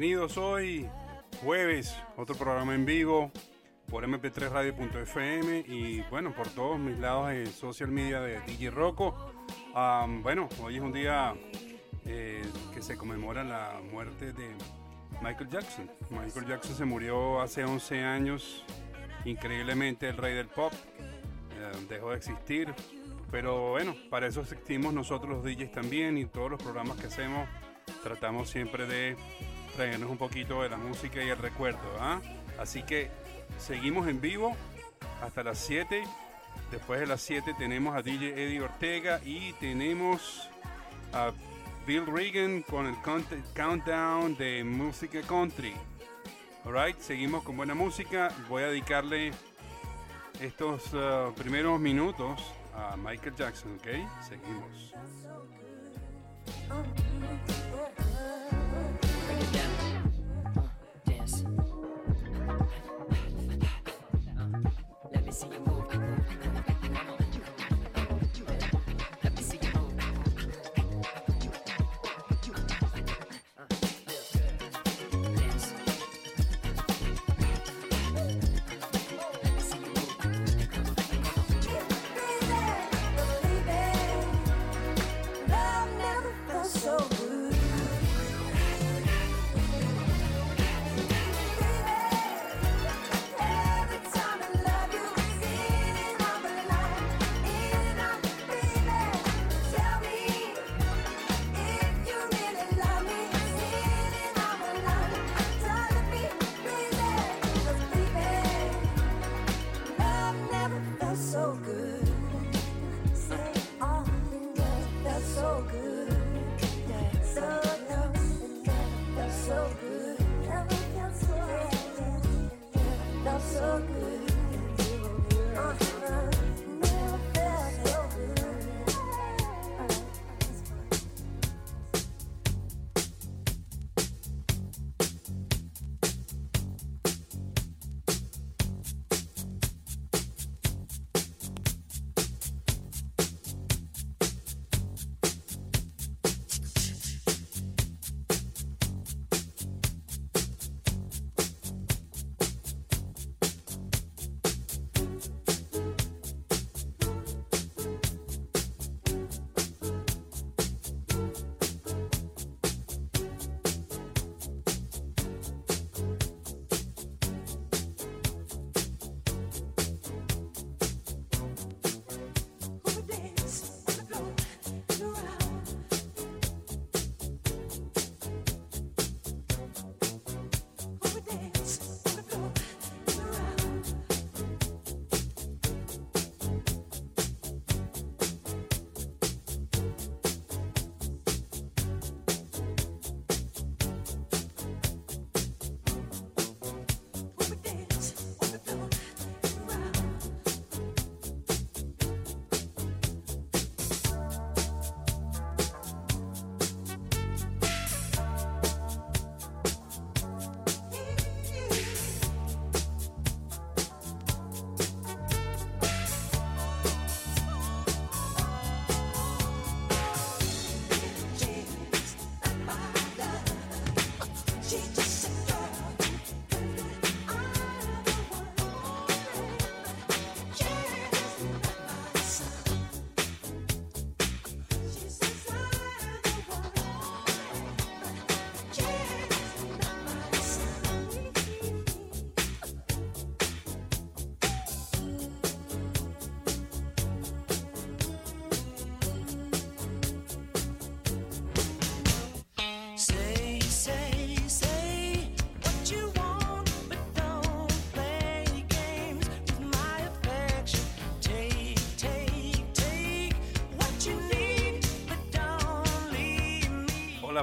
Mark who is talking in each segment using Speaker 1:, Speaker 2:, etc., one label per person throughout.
Speaker 1: Bienvenidos hoy, jueves, otro programa en vivo por mp3radio.fm y bueno, por todos mis lados de social media de DJ Rocco. bueno, hoy es un día eh, que se conmemora la muerte de Michael Jackson. Michael Jackson se murió hace 11 años, increíblemente el rey del pop, eh, dejó de existir, pero bueno, para eso existimos nosotros los DJs también y todos los programas que hacemos tratamos siempre de traernos un poquito de la música y el recuerdo. ¿ah? Así que seguimos en vivo hasta las 7. Después de las 7 tenemos a DJ Eddie Ortega y tenemos a Bill Regan con el countdown de música country. Alright, seguimos con buena música. Voy a dedicarle estos uh, primeros minutos a Michael Jackson, ¿ok? Seguimos.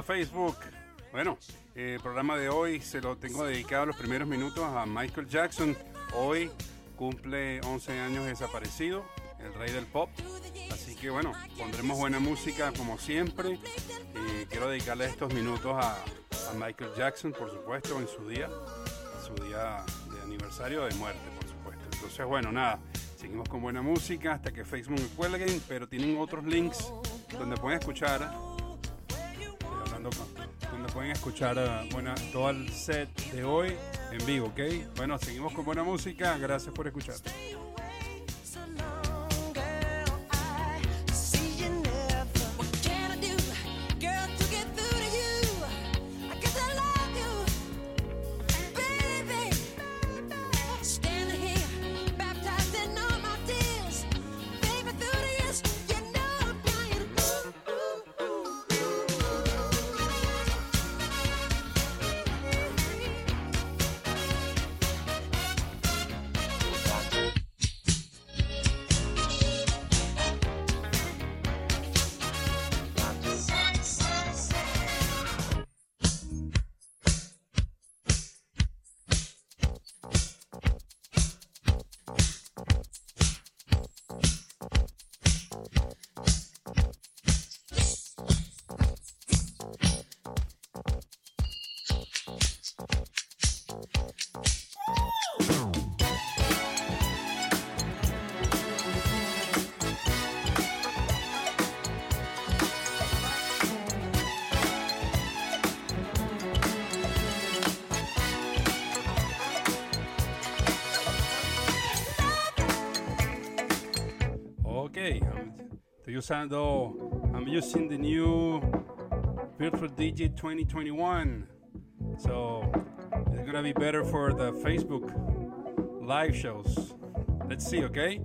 Speaker 1: Facebook. Bueno, el programa de hoy se lo tengo dedicado los primeros minutos a Michael Jackson. Hoy cumple 11 años desaparecido, el rey del pop. Así que bueno, pondremos buena música como siempre. Y quiero dedicarle estos minutos a, Michael Jackson, por supuesto, en su día, su día de aniversario de muerte, por supuesto. Entonces, bueno, nada, seguimos con buena música hasta que Facebook me cuelguen, pero tienen otros links donde pueden escuchar
Speaker 2: pueden escuchar uh, bueno, todo el set de hoy en vivo, ¿ok? Bueno, seguimos con buena música. Gracias por escuchar. Usando, I'm using the new Virtual Digit 2021. So it's gonna be better for the Facebook live shows. Let's see, okay?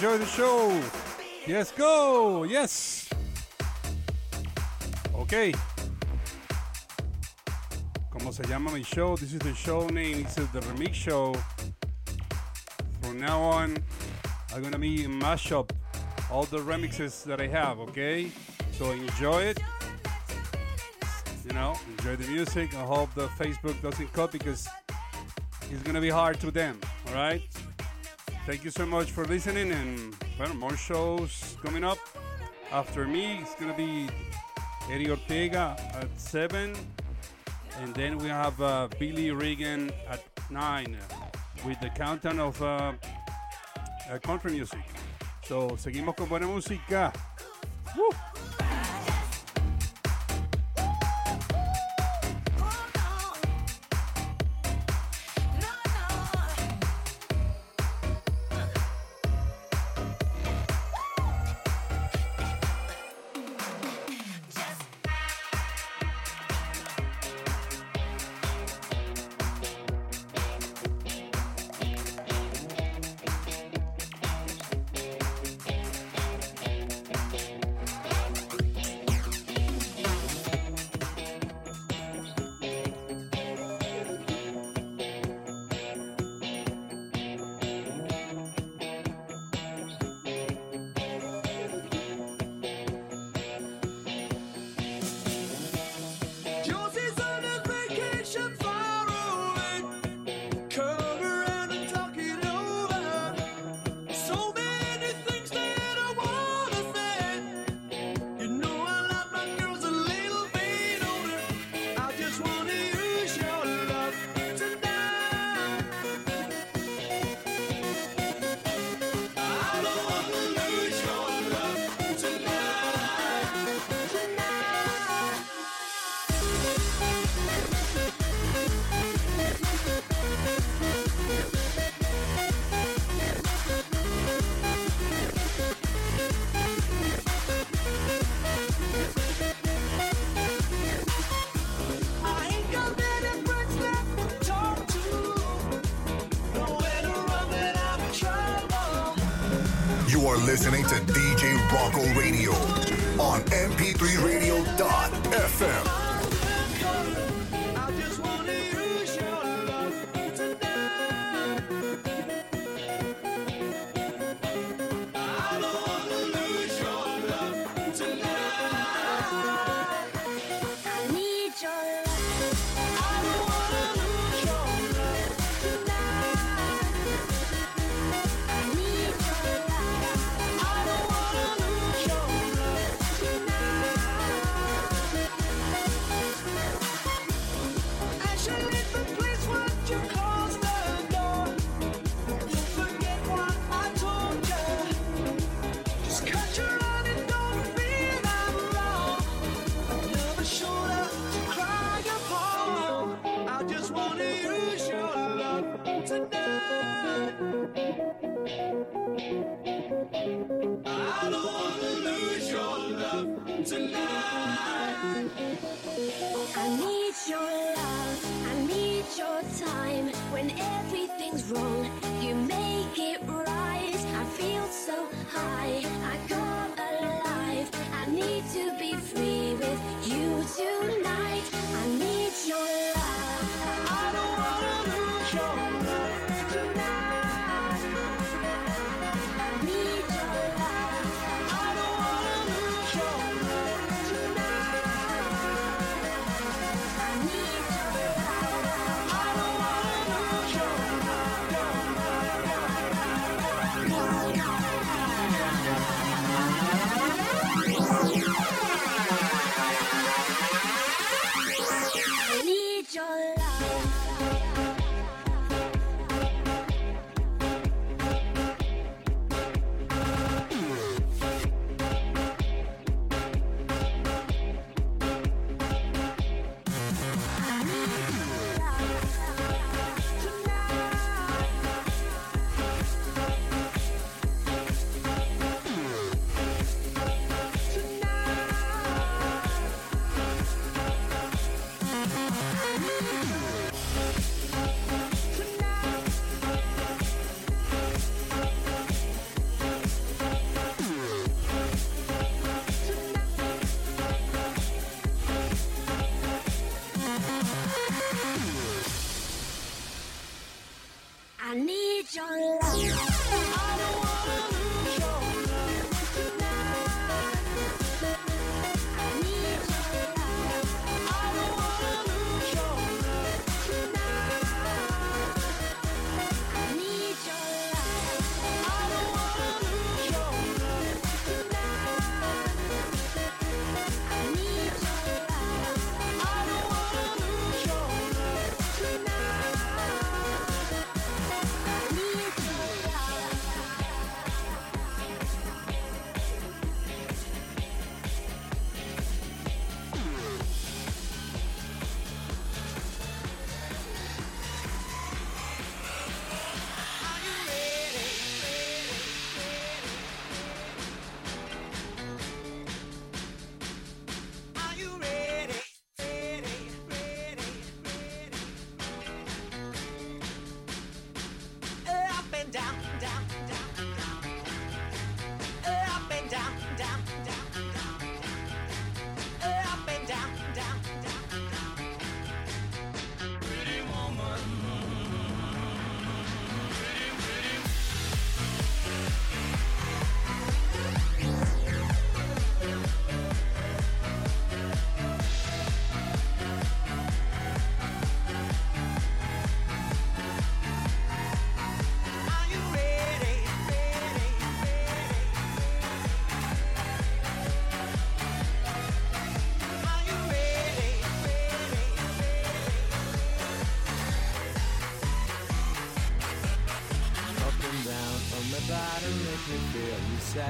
Speaker 1: Enjoy the show. Yes, go. Yes. Ok. ¿Cómo se llama mi show? This is the show name. This is the remix show. From now on, I'm gonna be mash up all the remixes that I have. Okay. So enjoy it. You know, enjoy the music. I hope the Facebook doesn't cut because it's gonna be hard to them. All right. Thank you so much for listening, and well, more shows coming up. After me, it's gonna be Eddie Ortega at seven, and then we have uh, Billy Regan at nine with the countdown of uh, uh, country music. So seguimos con buena música. Woo!
Speaker 3: Listening to DJ Rocco Radio on MP3Radio.fm.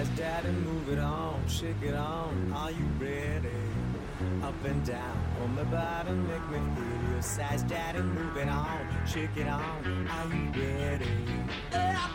Speaker 4: size, daddy, move it on, shake it on. Are you ready? Up and down on my body, make me feel your size, daddy, move it on, shake it on. Are you ready?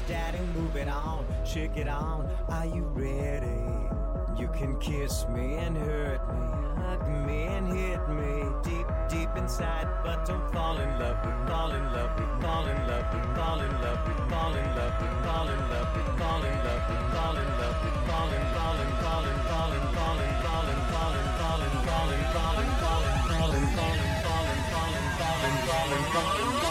Speaker 5: Daddy, move it on, shake it on. Are you ready? You
Speaker 4: can kiss me and hurt me, hug me and hit me deep, deep inside, but don't fall in love with, fall in love with, fall in love with, fall in love fall in love with, fall in love with, fall in love with, fall in love with, fall in, fall in, fall in, fall in, fall in, fall in, fall in, fall in, fall in, fall in, fall in, fall in, fall in, fall in, fall in, fall in, fall in, fall in,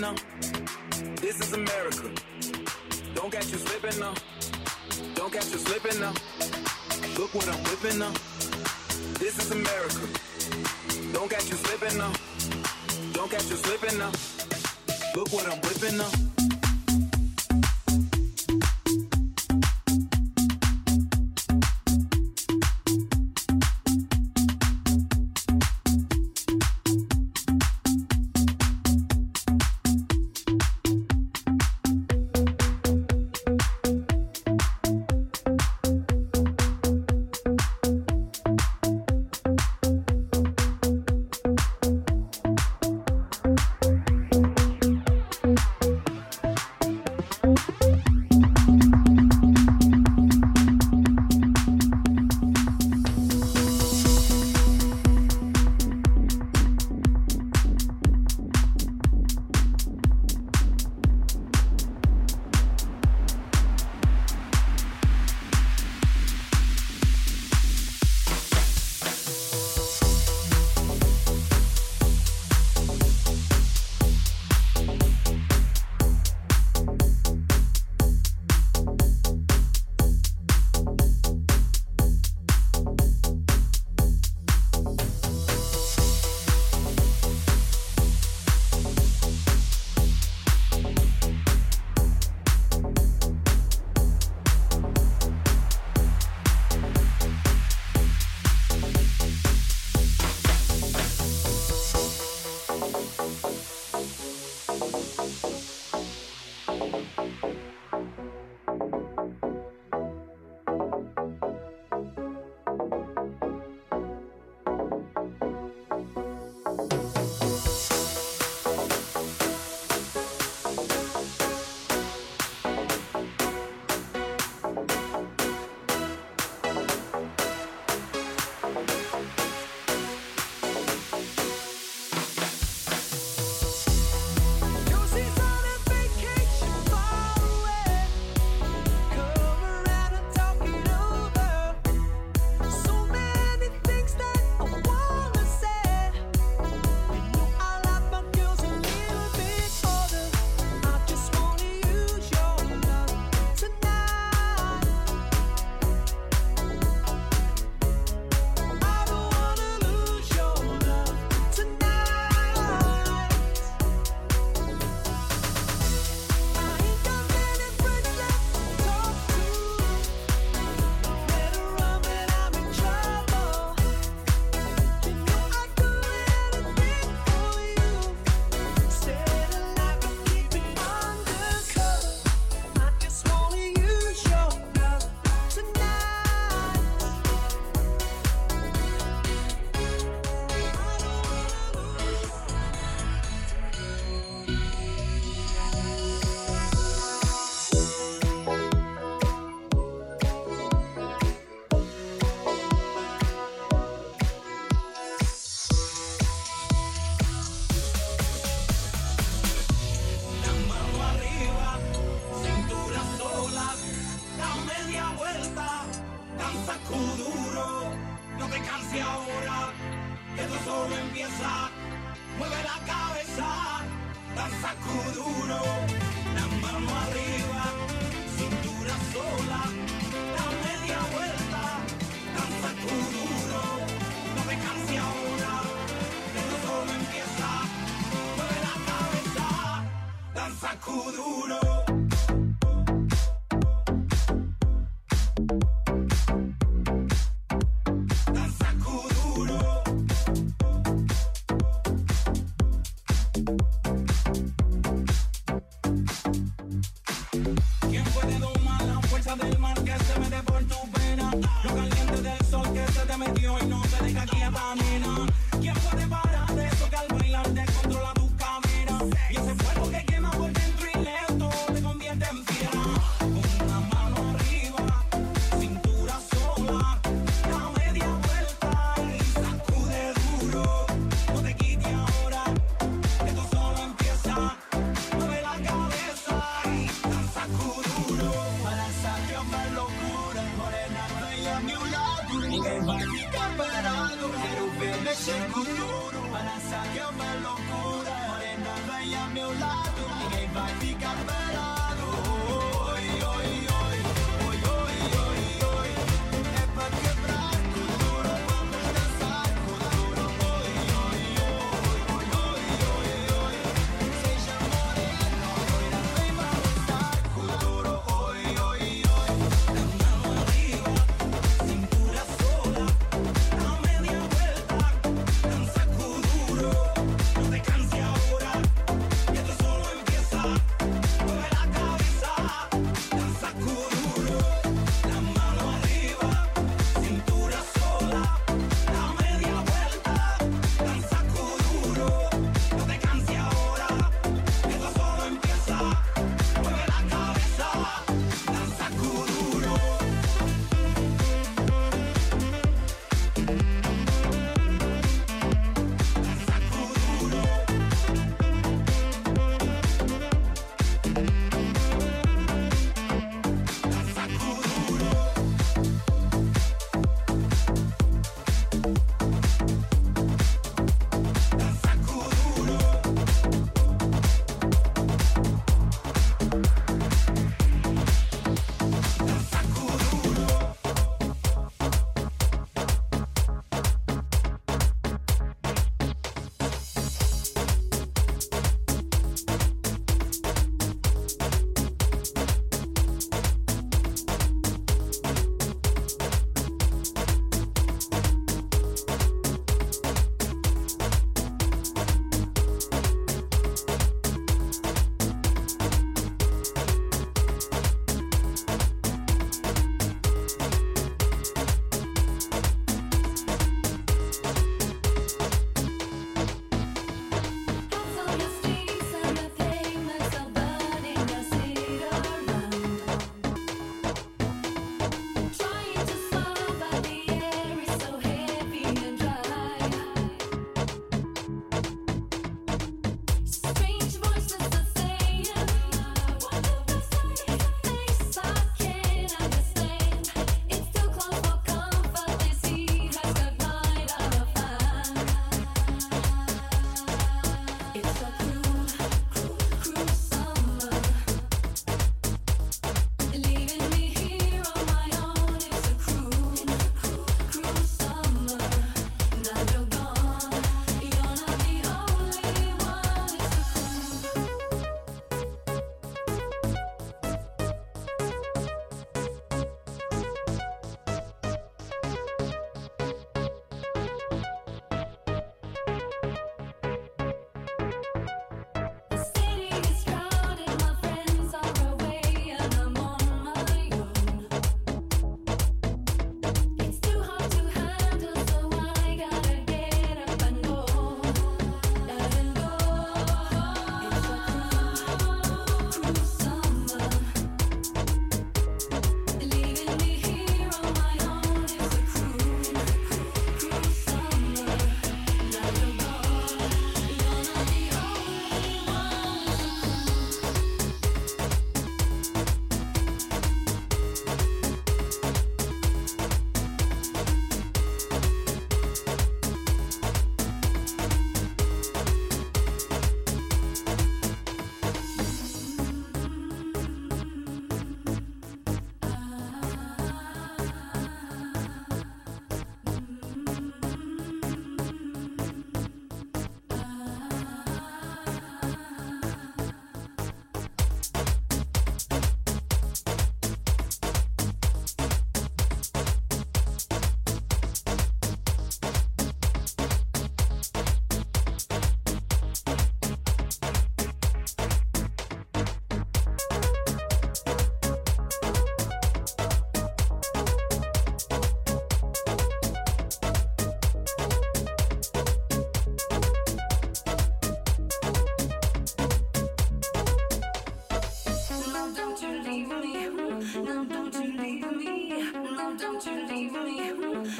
Speaker 6: now.
Speaker 7: This is America. Don't catch you slipping now. Don't catch you slipping now. Look what I'm whipping now. This is America. Don't catch you slipping now. Don't catch you slipping now. Look what I'm whipping now.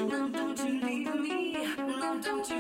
Speaker 4: No,
Speaker 6: don't you leave me. No, don't you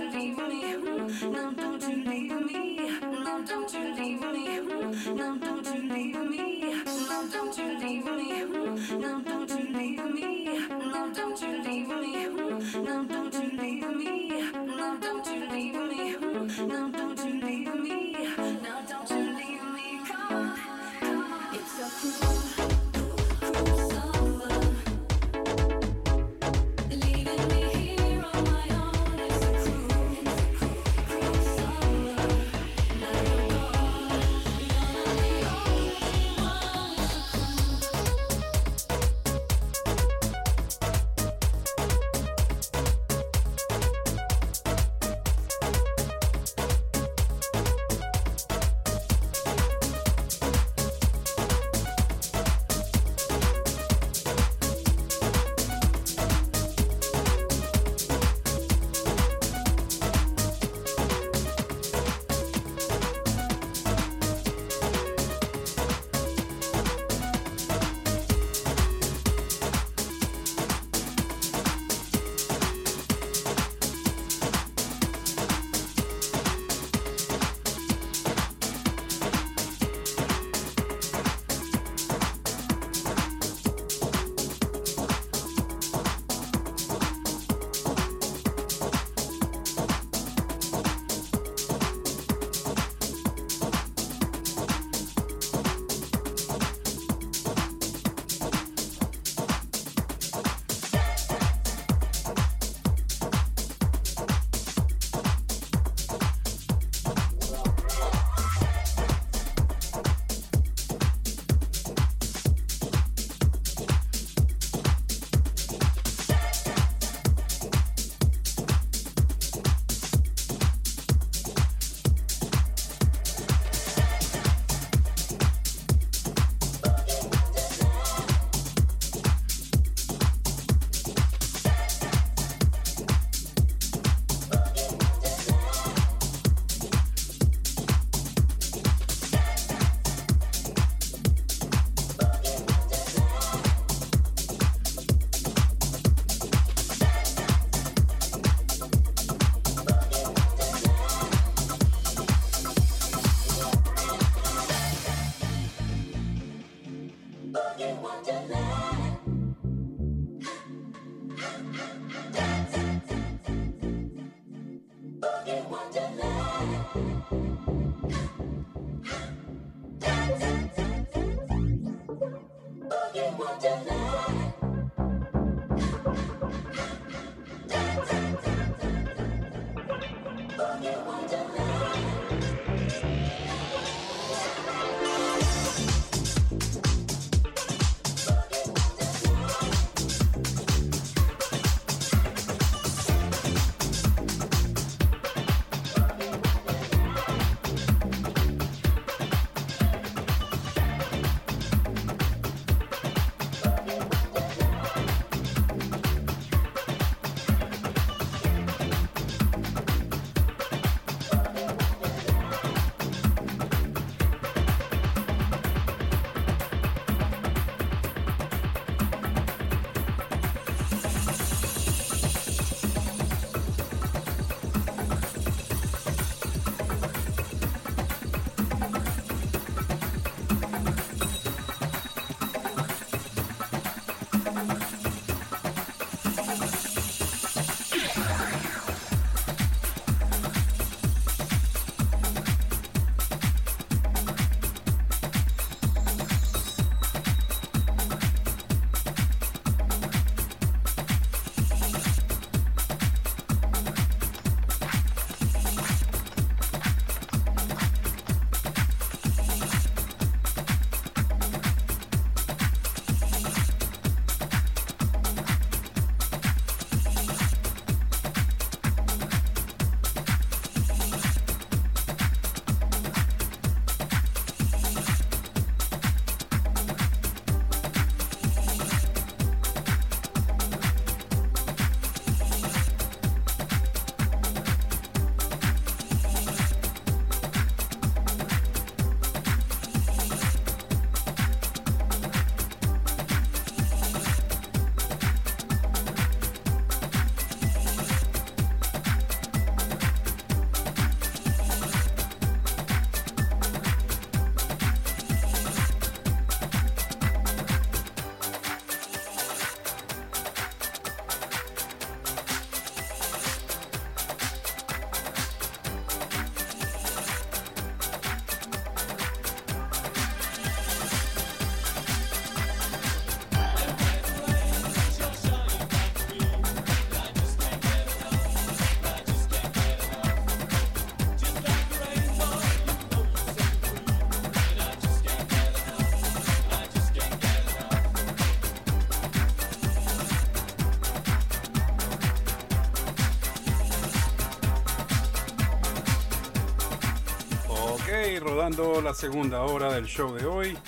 Speaker 1: rodando la segunda hora del show de hoy.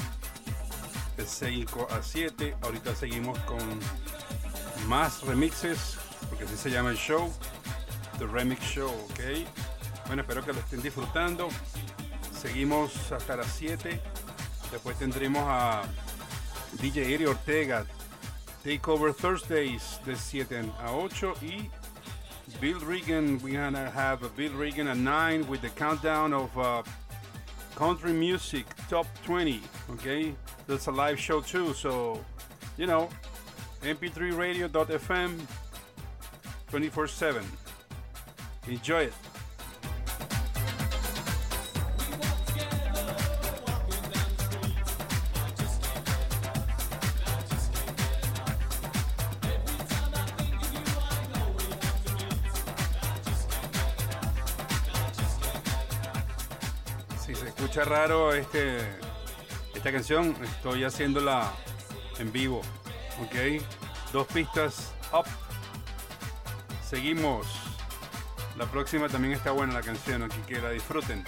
Speaker 1: De 5 a 7. Ahorita seguimos con más remixes, porque así se llama el show. The Remix Show, ok. Bueno, espero que lo estén disfrutando. Seguimos hasta las 7. Después tendremos a DJ Eri Ortega. Takeover Thursdays de 7 a 8 y Bill Regan. We're gonna have Bill Regan at 9 with the countdown of uh, country music top 20. Okay, that's a live show too. So, you know, mp3radio.fm 24 7. Enjoy it. Escucha raro este, esta canción, estoy haciéndola en vivo. Ok, dos pistas up. Seguimos. La próxima también está buena la canción, aquí que la disfruten.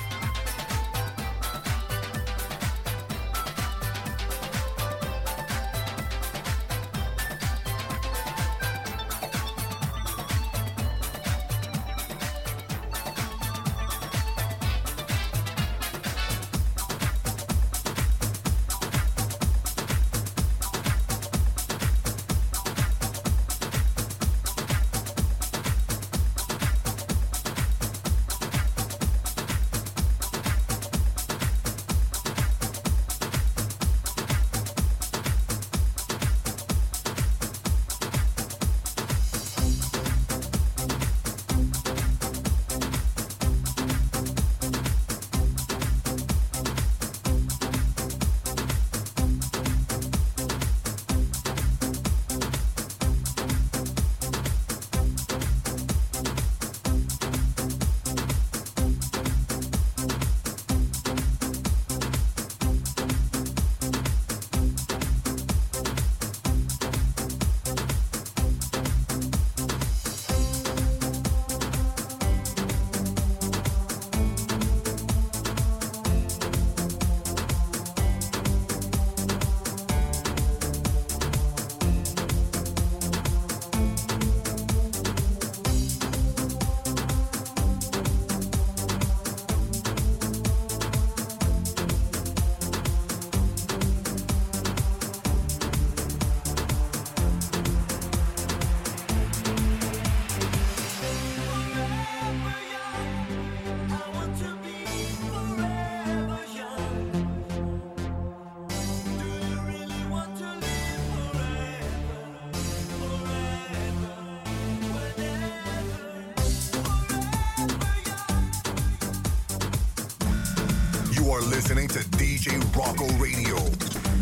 Speaker 8: You are listening to DJ Rocco Radio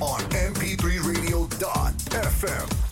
Speaker 8: on mp3radio.fm.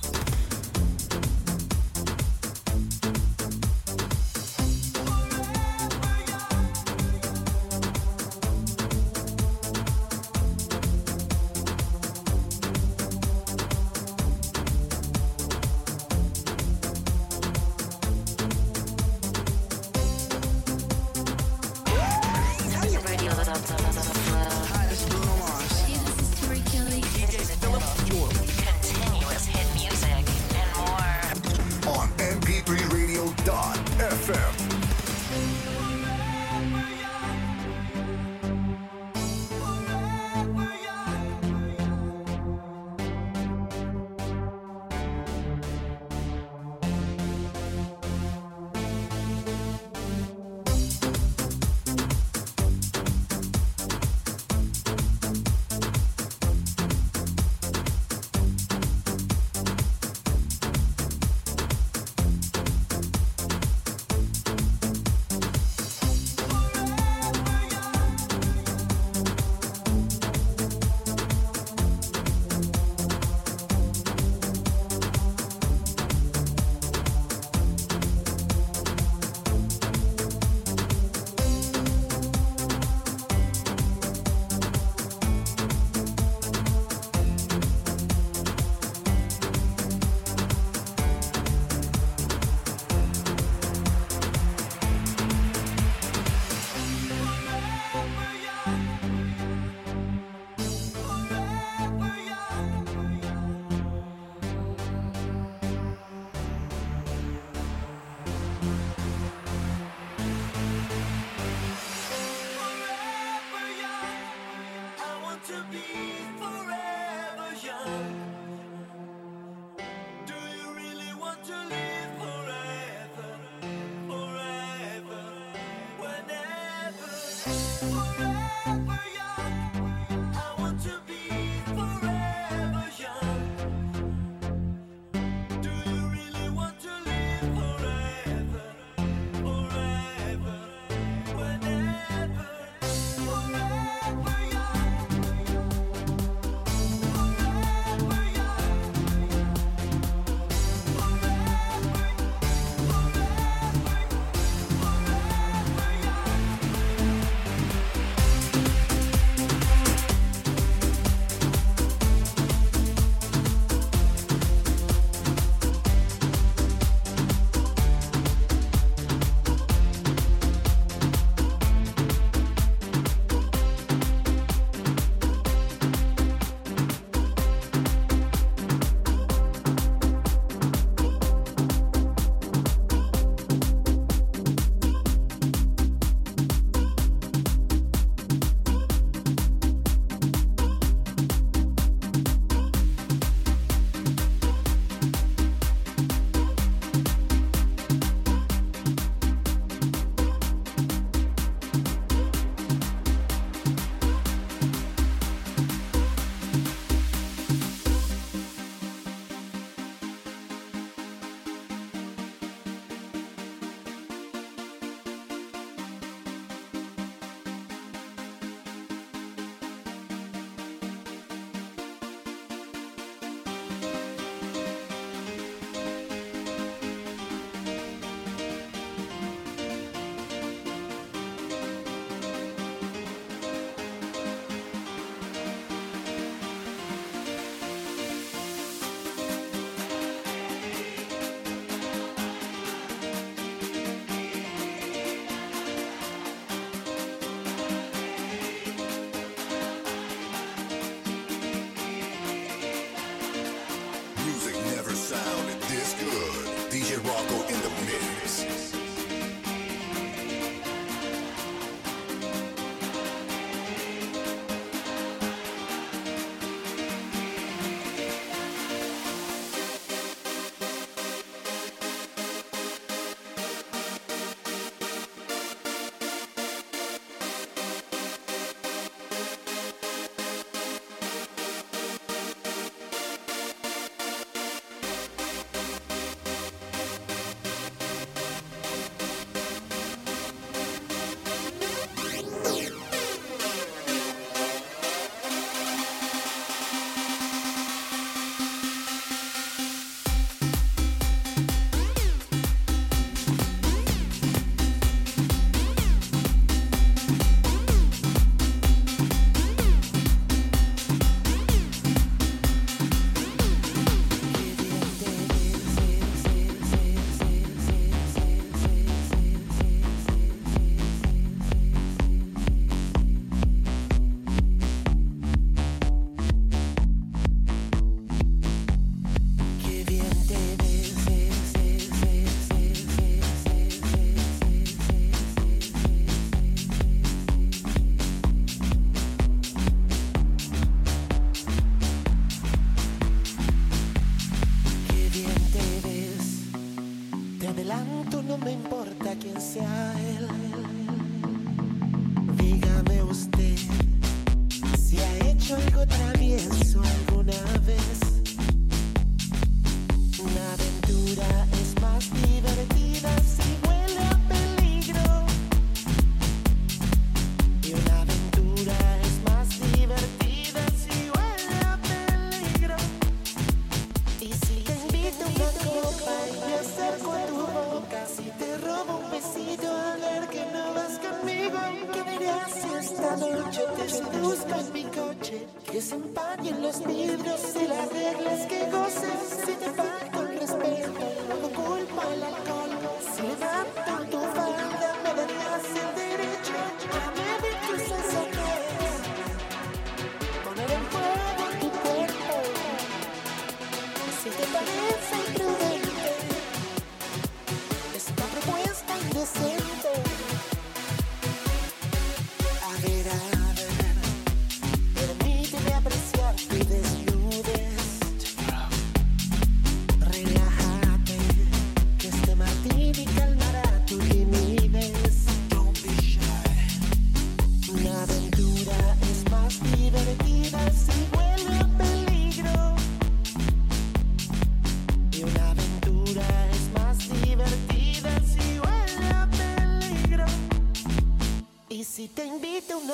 Speaker 8: struggle in the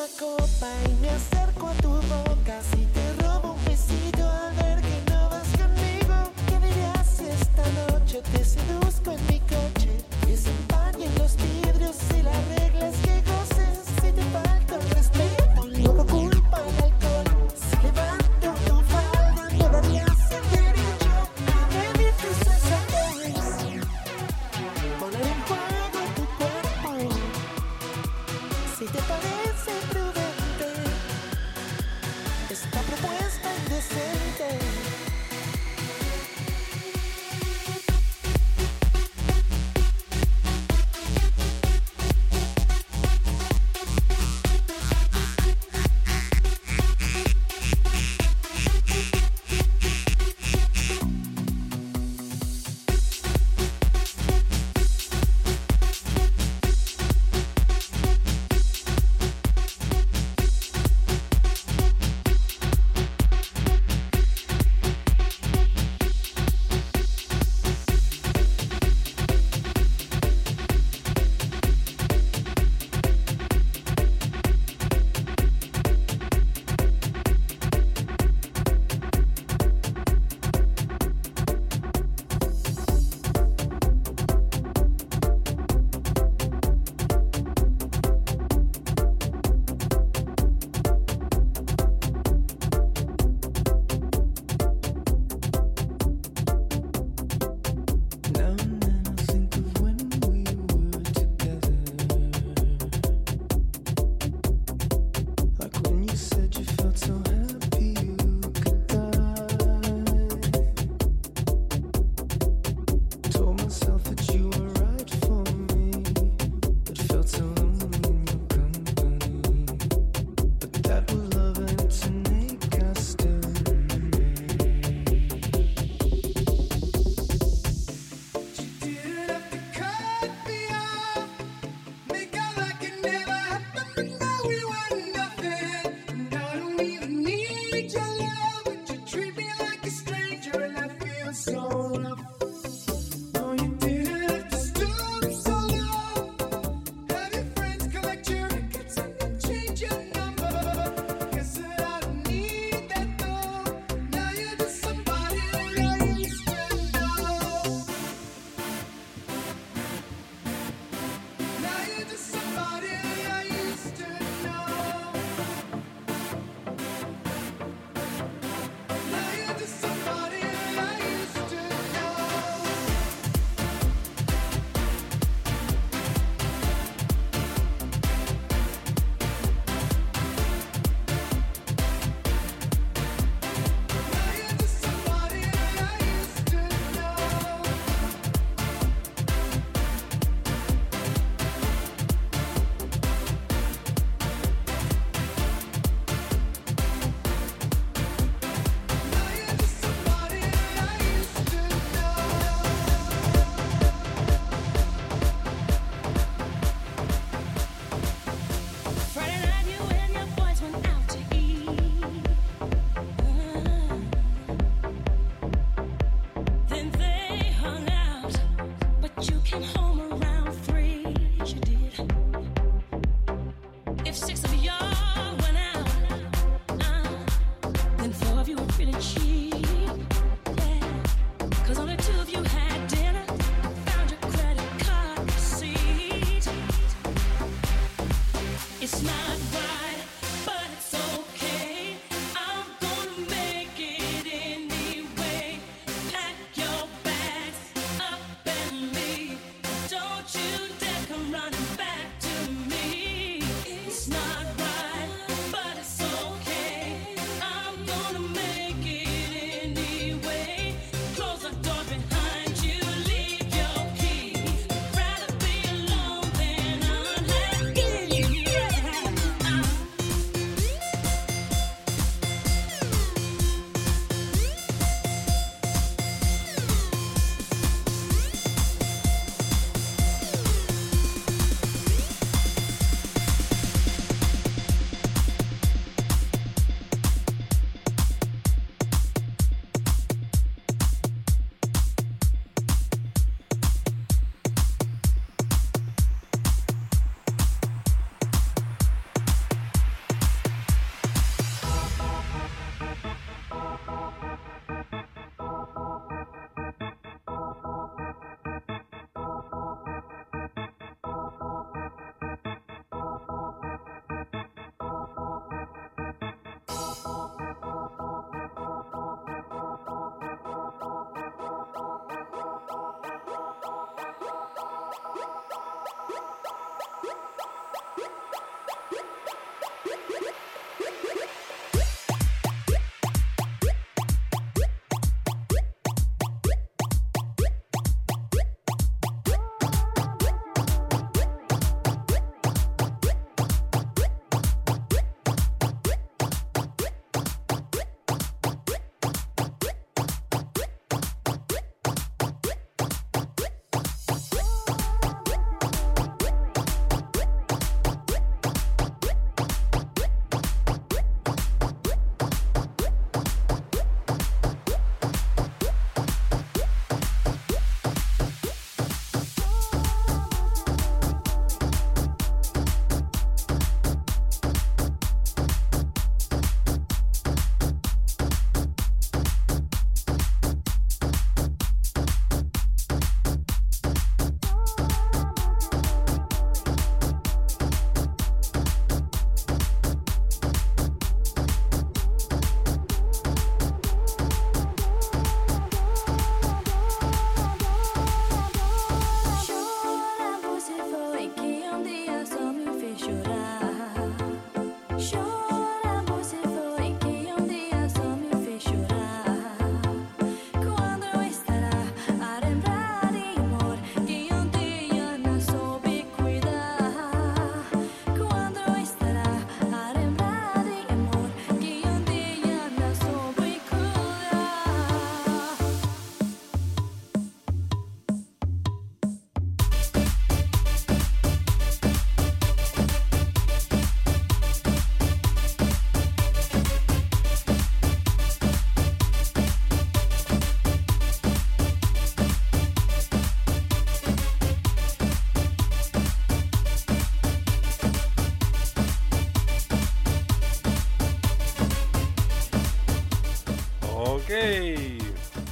Speaker 3: una copa y me acerco a tu boca si te robo un besito al ver que no vas conmigo. ¿Qué dirías si esta noche te seduzco en mi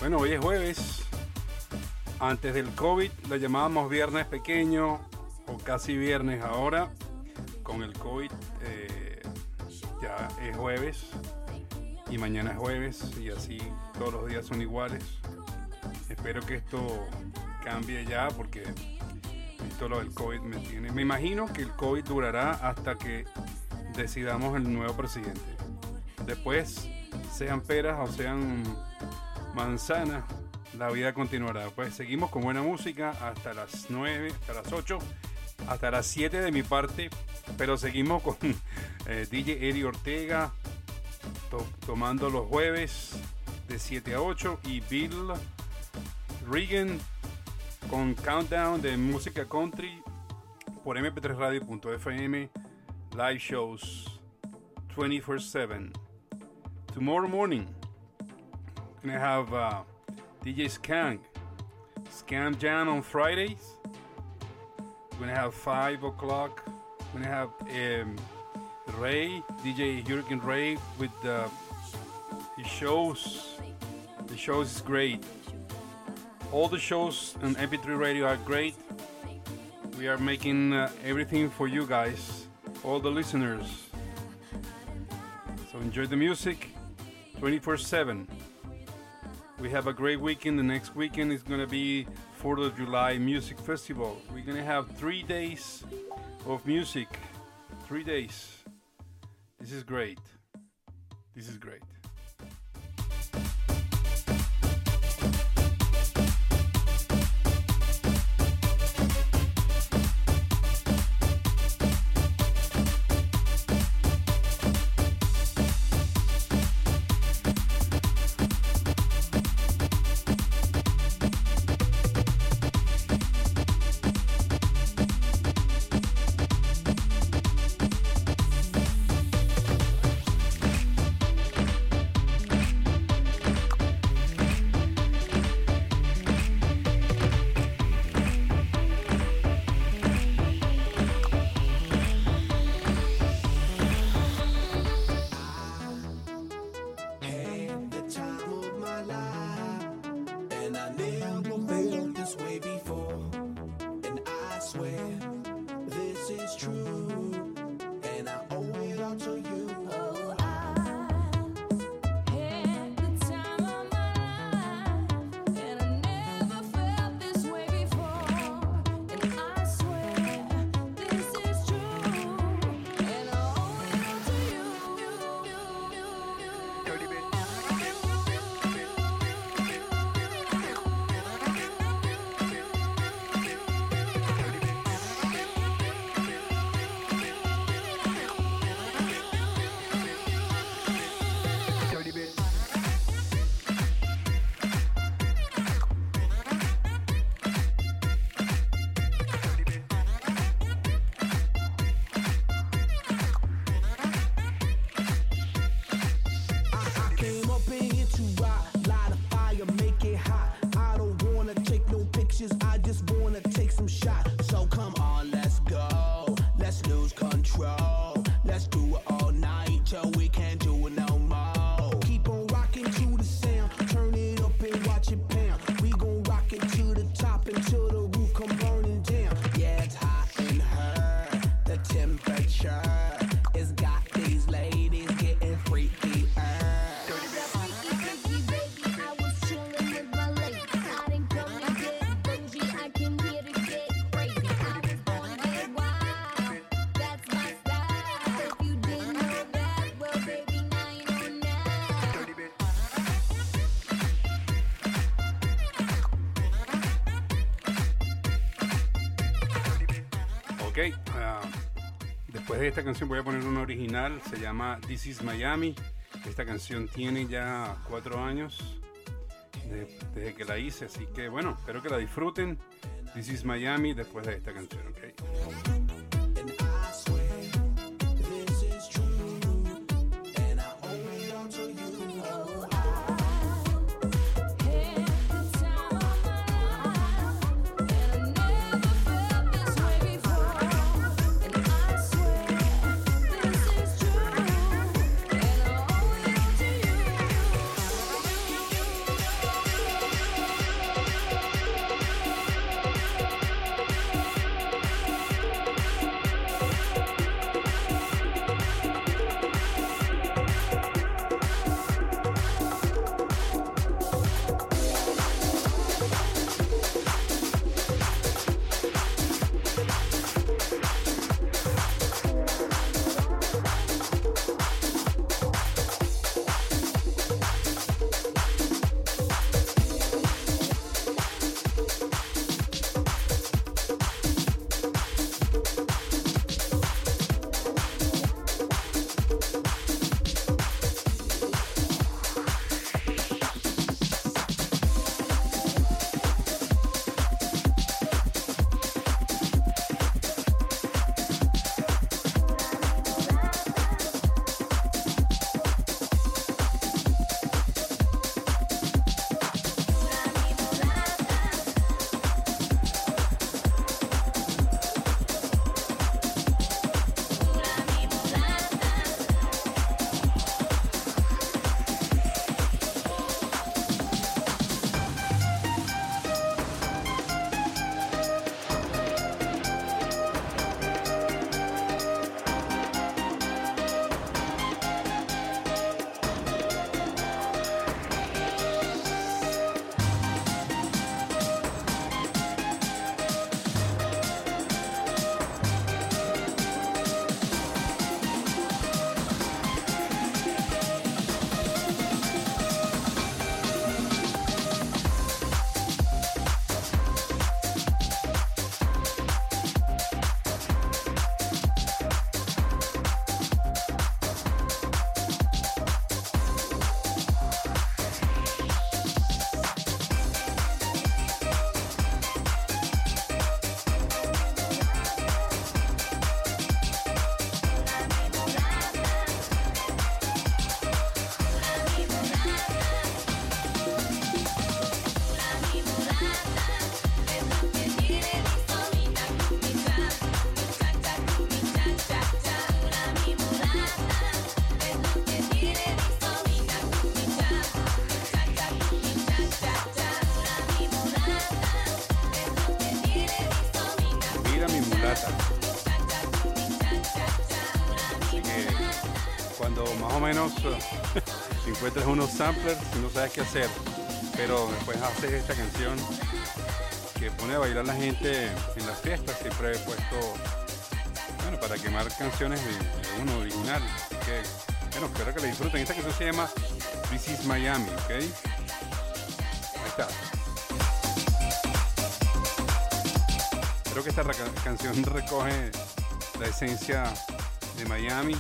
Speaker 1: bueno, hoy es jueves. Antes del COVID la llamábamos viernes pequeño o casi viernes ahora. Con el COVID eh, ya es jueves y mañana es jueves y así todos los días son iguales. Espero que esto cambie ya porque esto lo del COVID me tiene. Me imagino que el COVID durará hasta que decidamos el nuevo presidente. Después, sean peras o sean manzanas, la vida continuará. Pues seguimos con buena música hasta las 9, hasta las 8, hasta las 7 de mi parte. Pero seguimos con eh, DJ Eddie Ortega to- tomando los jueves de 7 a 8 y Bill Regan con Countdown de música country por mp3radio.fm live shows 24/7 tomorrow morning we're gonna have uh, DJ Skank Scam Jam on Fridays we're gonna have 5 o'clock we're gonna have um, Ray DJ Hurricane Ray with uh, shows the shows is great all the shows on MP3 Radio are great. We are making uh, everything for you guys, all the listeners. So enjoy the music 24 7. We have a great weekend. The next weekend is going to be 4th of July Music Festival. We're going to have three days of music. Three days. This is great. This is great. Después de esta canción voy a poner una original, se llama This is Miami. Esta canción tiene ya cuatro años de- desde que la hice, así que bueno, espero que la disfruten. This is Miami después de esta canción, ok. Y no sabes qué hacer, pero después haces esta canción que pone a bailar la gente en las fiestas, siempre he puesto, bueno, para quemar canciones de, uno original. Así que, bueno, espero que la disfruten. Esta canción se llama This is Miami, ¿ok? Ahí está. Creo que esta canción recoge la esencia de Miami.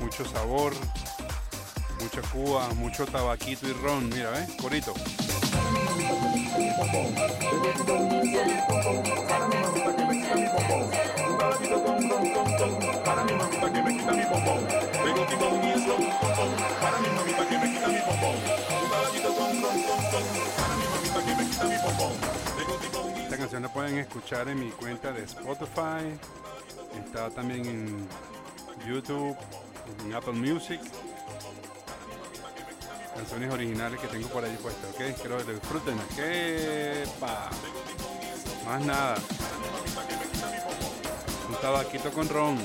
Speaker 1: Mucho sabor, mucha Cuba, mucho tabaquito y ron. Mira, ¿ves? Corito. Esta canción la pueden escuchar en mi cuenta de Spotify. Está también en YouTube, en Apple Music. Canciones originales que tengo por ahí puestas, ¿ok? Espero que disfruten. ¡Epa! Más nada. Un tabaquito con ron.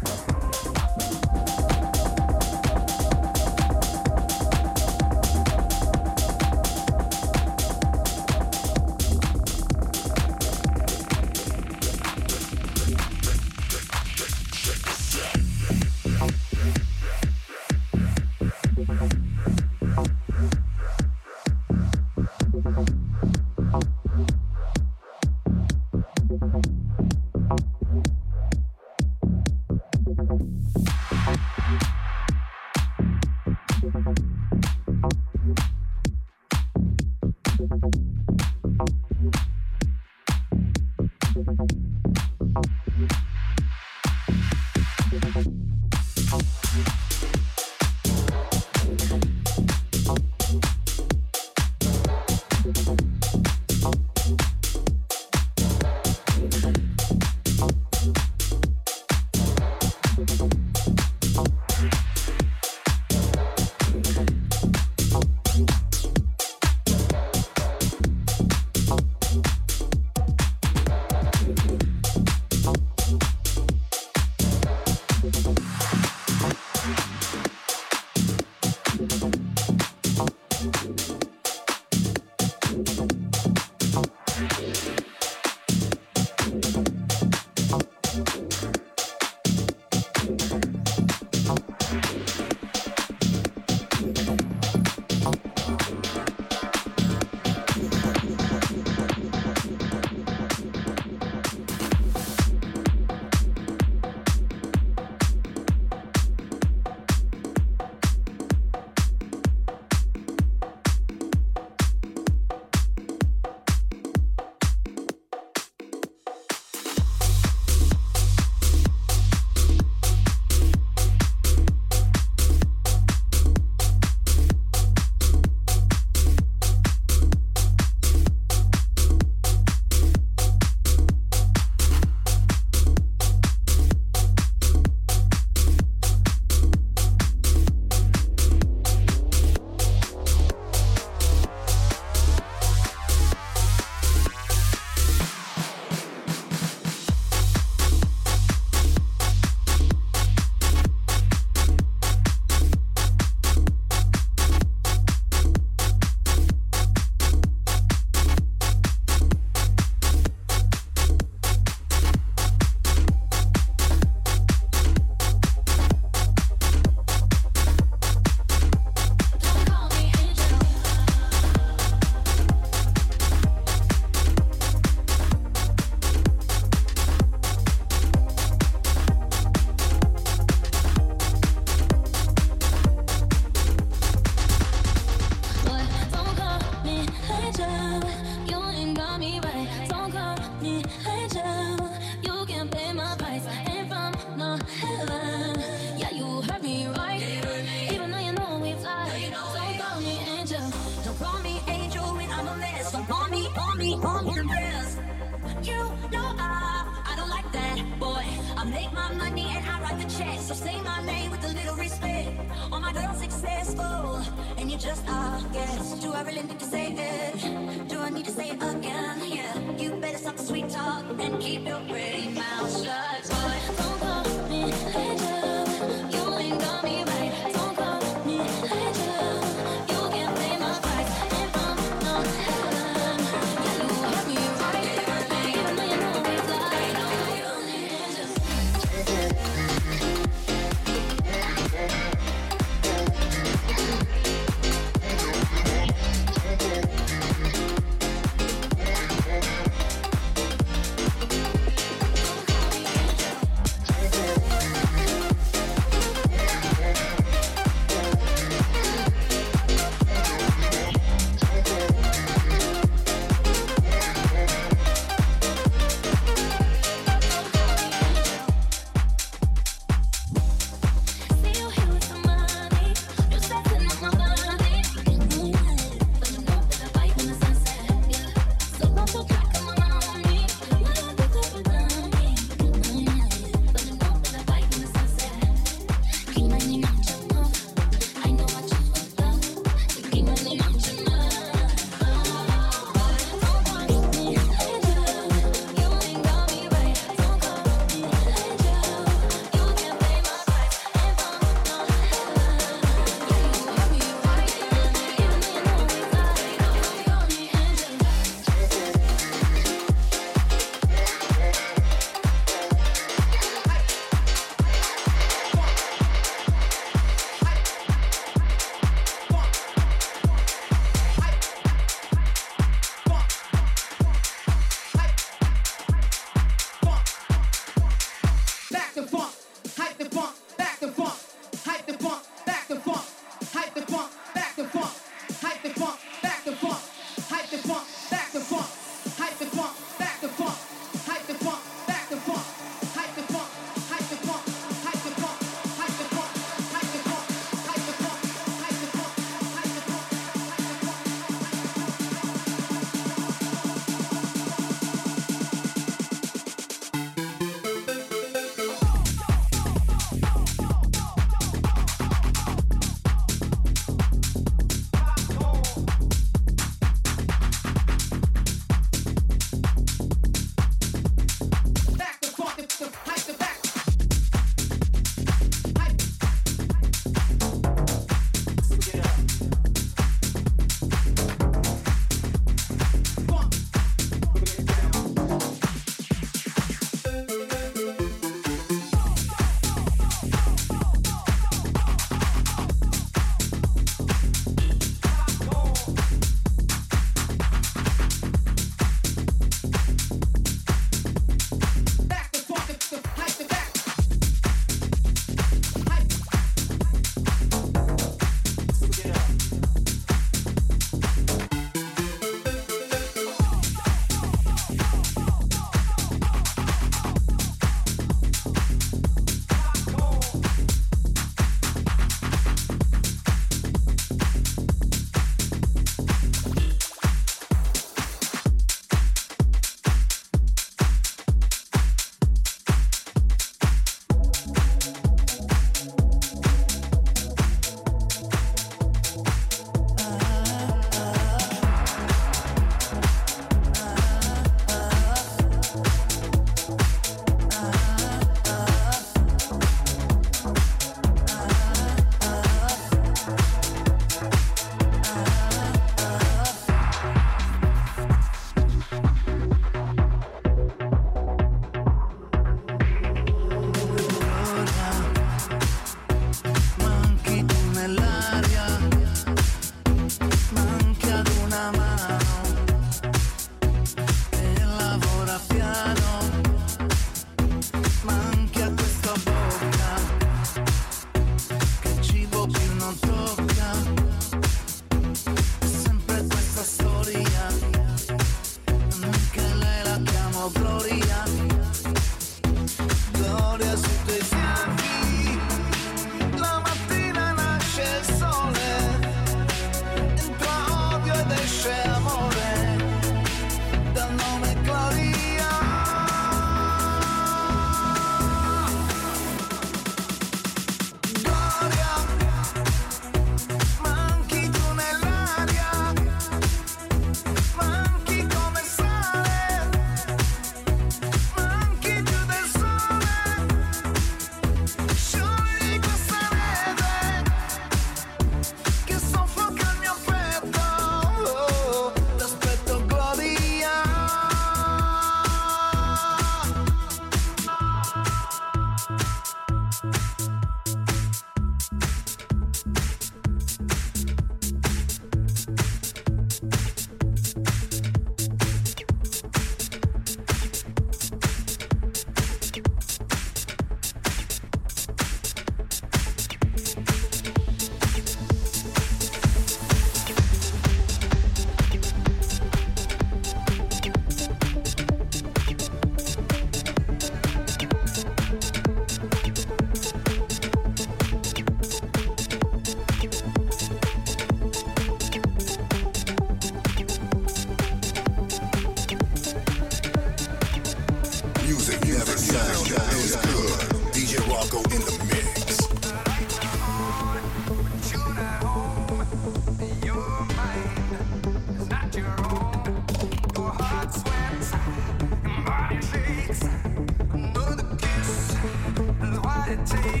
Speaker 9: I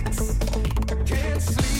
Speaker 9: can't
Speaker 3: sleep.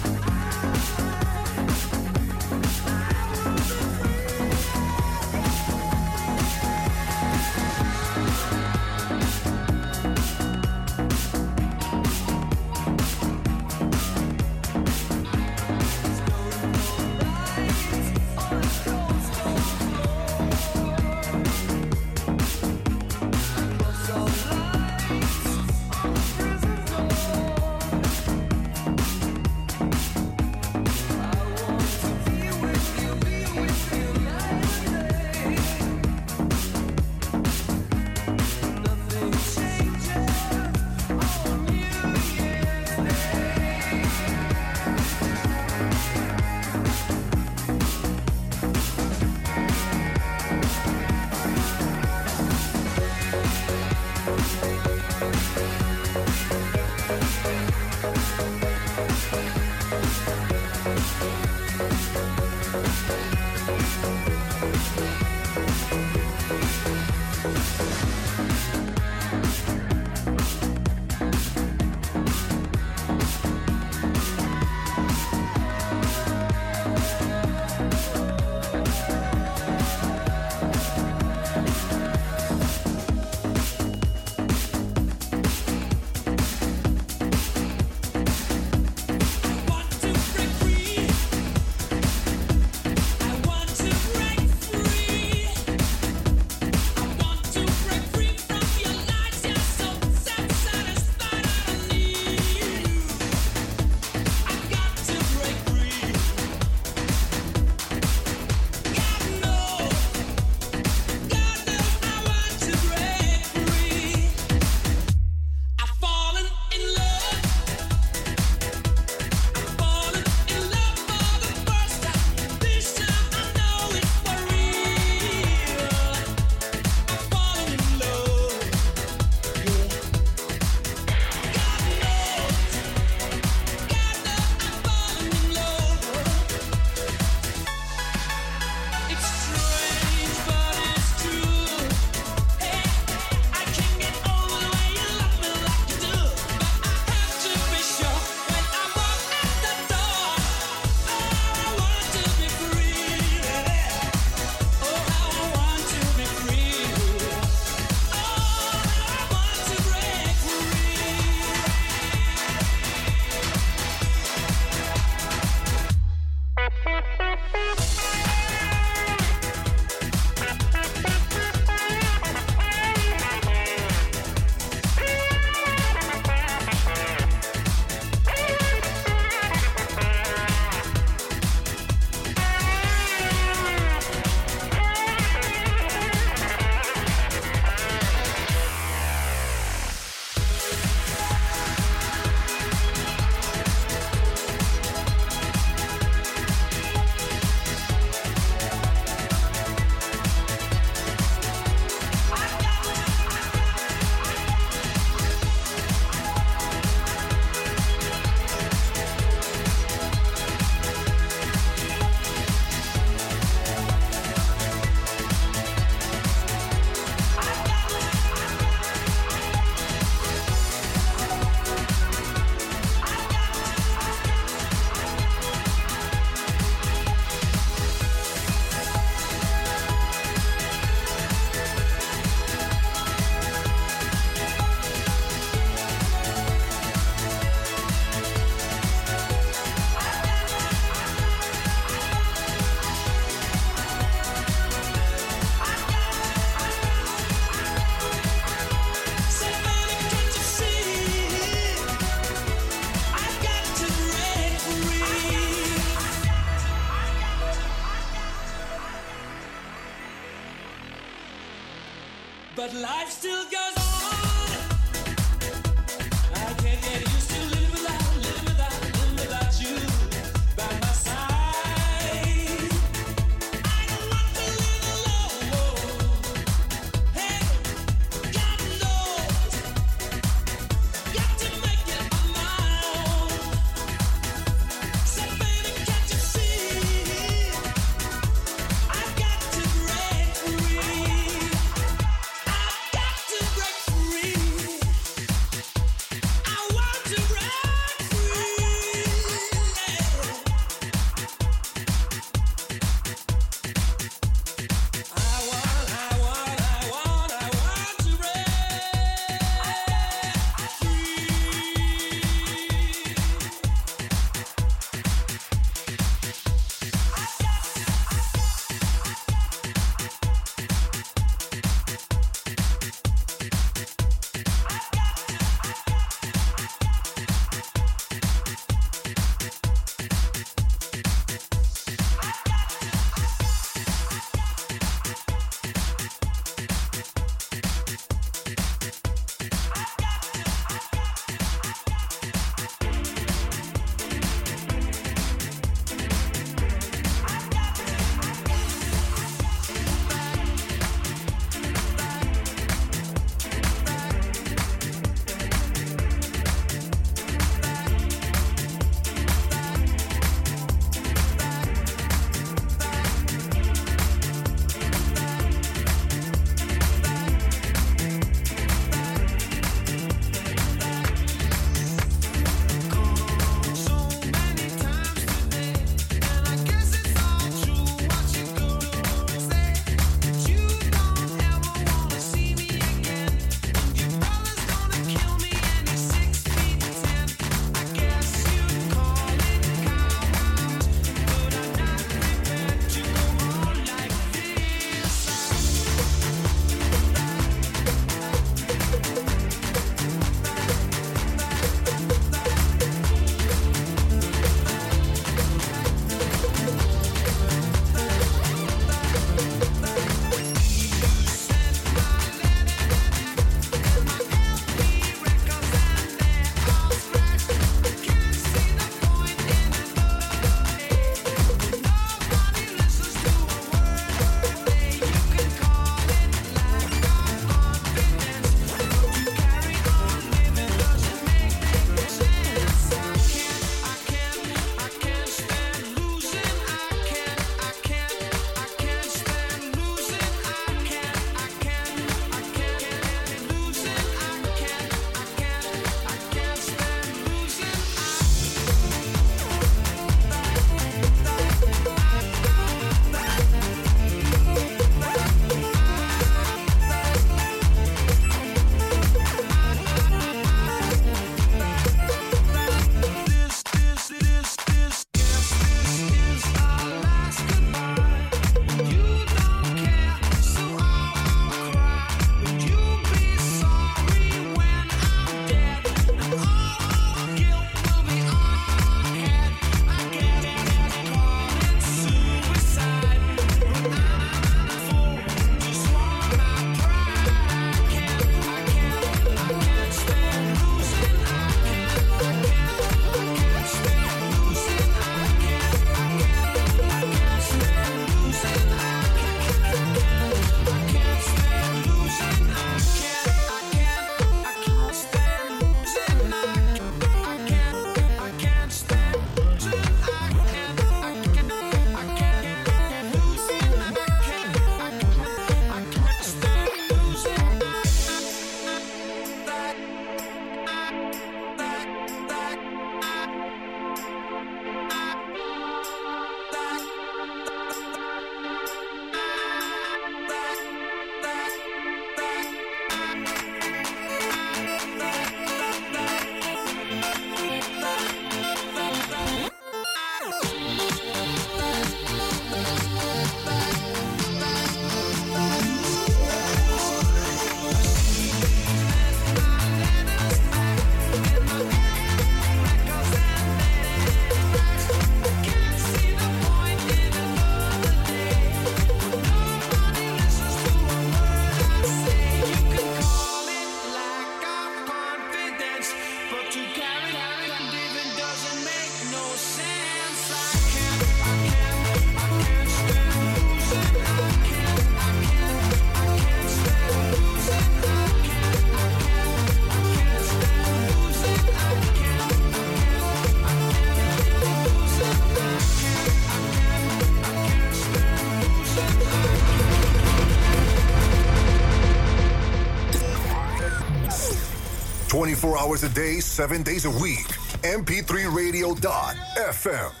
Speaker 8: 24 hours a day, 7 days a week. MP3Radio.fm.